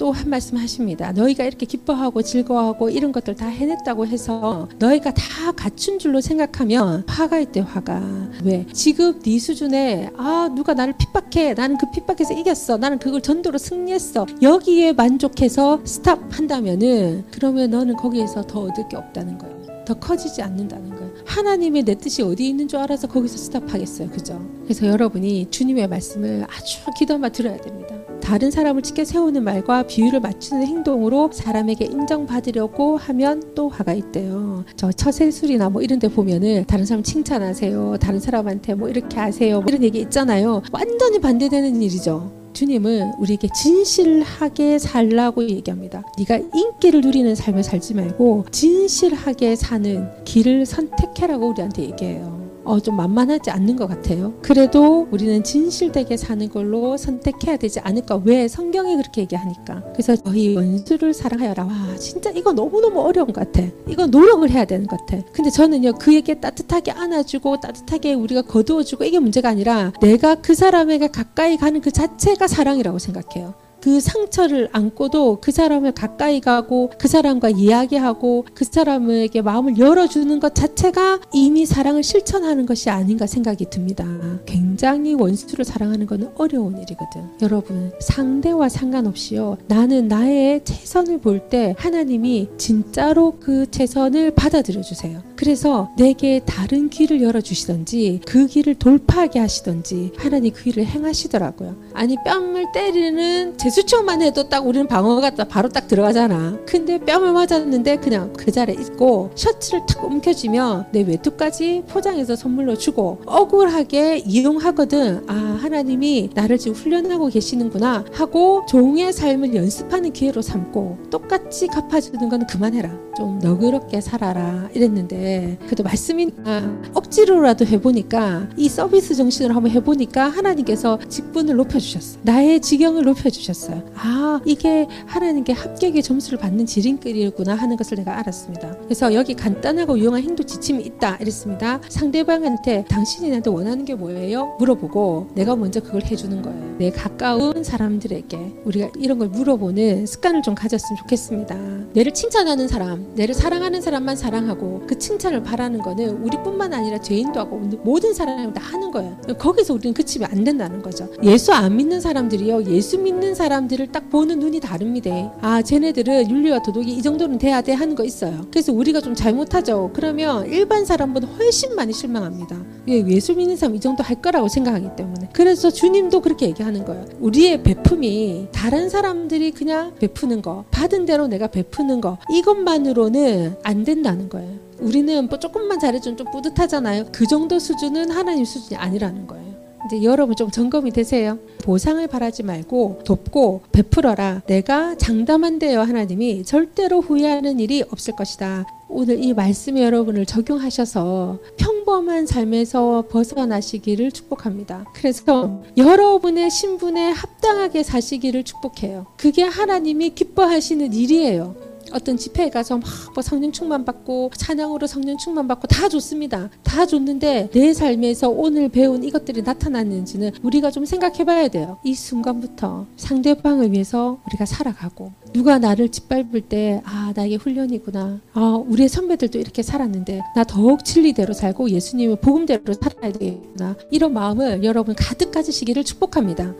또 한 말씀 하십니다. 너희가 이렇게 기뻐하고 즐거워하고 이런 것들 다 해냈다고 해서 너희가 다 갖춘 줄로 생각하면 화가 있대 화가. 왜? 지금 네 수준에 아 누가 나를 핍박해. 나는 그 핍박에서 이겼어. 나는 그걸 전도로 승리했어. 여기에 만족해서 스탑 한다면은 그러면 너는 거기에서 더 얻을 게 없다는 거예요. 더 커지지 않는다는 거예요. 하나님의 내 뜻이 어디 있는 줄 알아서 거기서 스탑하겠어요. 그죠? 그래서 여러분이 주님의 말씀을 아주 기도만 들어야 됩니다. 다른 사람을 치켜 세우는 말과 비유를 맞추는 행동으로 사람에게 인정받으려고 하면 또 화가 있대요. 저 처세술이나 뭐 이런 데 보면은 다른 사람 칭찬하세요. 다른 사람한테 뭐 이렇게 하세요. 뭐 이런 얘기 있잖아요. 완전히 반대되는 일이죠. 주님은 우리에게 진실하게 살라고 얘기합니다. 네가 인기를 누리는 삶을 살지 말고 진실하게 사는 길을 선택해라고 우리한테 얘기해요. 어, 좀 만만하지 않는 것 같아요. 그래도 우리는 진실되게 사는 걸로 선택해야 되지 않을까. 왜? 성경이 그렇게 얘기하니까. 그래서 저희 원수를 사랑하여라. 와, 진짜 이거 너무너무 어려운 것 같아. 이거 노력을 해야 되는 것 같아. 근데 저는요, 그에게 따뜻하게 안아주고 따뜻하게 우리가 거두어주고 이게 문제가 아니라 내가 그 사람에게 가까이 가는 그 자체가 사랑이라고 생각해요. 그 상처를 안고도 그 사람을 가까이 가고 그 사람과 이야기하고 그 사람에게 마음을 열어주는 것 자체가 이미 사랑을 실천하는 것이 아닌가 생각이 듭니다. 굉장히 원수를 사랑하는 것은 어려운 일이거든. 여러분, 상대와 상관없이요. 나는 나의 최선을 볼 때 하나님이 진짜로 그 최선을 받아들여 주세요. 그래서 내게 다른 길을 열어주시던지 그 길을 돌파하게 하시던지 하나님 그 일을 행하시더라고요. 아니 뺨을 때리는 제 수초만 해도 딱 우리는 방어가 바로 딱 들어가잖아. 근데 뺨을 맞았는데 그냥 그 자리에 있고 셔츠를 탁 움켜쥐면 내 외투까지 포장해서 선물로 주고 억울하게 이용하거든. 아 하나님이 나를 지금 훈련하고 계시는구나 하고 종의 삶을 연습하는 기회로 삼고 똑같이 갚아주는 건 그만해라. 좀 너그럽게 살아라 이랬는데 그래도 말씀이니까 억지로라도 해보니까 이 서비스 정신으로 한번 해보니까 하나님께서 직분을 높여주셨어. 나의 지경을 높여주셨어. 알았어요. 아, 이게 하나님께 합격의 점수를 받는 지름길이구나 하는 것을 내가 알았습니다. 그래서 여기 간단하고 유용한 행동 지침이 있다 이랬습니다. 상대방한테 당신이 나한테 원하는 게 뭐예요? 물어보고 내가 먼저 그걸 해주는 거예요. 내 가까운 사람들에게 우리가 이런 걸 물어보는 습관을 좀 가졌으면 좋겠습니다. 내를 칭찬하는 사람, 내를 사랑하는 사람만 사랑하고 그 칭찬 을 바라는 거는 우리뿐만 아니라 죄인도 하고 모든 사람이 다 하는 거예요. 거기서 우리는 그치면 안 된다는 거죠. 예수 안 믿는 사람들이요. 예수 믿는 사람 사람들을 딱 보는 눈이 다릅니다. 아, 쟤네들은 윤리와 도덕이 이 정도는 돼야 돼 하는 거 있어요. 그래서 우리가 좀 잘못하죠. 그러면 일반 사람보다 훨씬 많이 실망합니다. 예수 믿는 사람 이 정도 할 거라고 생각하기 때문에. 그래서 주님도 그렇게 얘기하는 거예요. 우리의 베품이 다른 사람들이 그냥 베푸는 거, 받은 대로 내가 베푸는 거, 이것만으로는 안 된다는 거예요. 우리는 뭐 조금만 잘해주면 좀 뿌듯하잖아요. 그 정도 수준은 하나님 수준이 아니라는 거예요. 이제 여러분 좀 점검이 되세요. 보상을 바라지 말고 돕고 베풀어라. 내가 장담한대요 하나님이 절대로 후회하는 일이 없을 것이다. 오늘 이 말씀에 여러분을 적용하셔서 평범한 삶에서 벗어나시기를 축복합니다. 그래서 여러분의 신분에 합당하게 사시기를 축복해요. 그게 하나님이 기뻐하시는 일이에요. 어떤 집회에 가서 막 뭐 성령 충만 받고 찬양으로 성령 충만 받고 다 좋습니다. 다 좋는데 내 삶에서 오늘 배운 이것들이 나타났는지는 우리가 좀 생각해 봐야 돼요. 이 순간부터 상대방을 위해서 우리가 살아가고 누가 나를 짓밟을 때 아, 나에게 훈련이구나. 아, 우리의 선배들도 이렇게 살았는데 나 더욱 진리대로 살고 예수님의 복음대로 살아야 되겠구나. 이런 마음을 여러분 가득 가지시기를 축복합니다.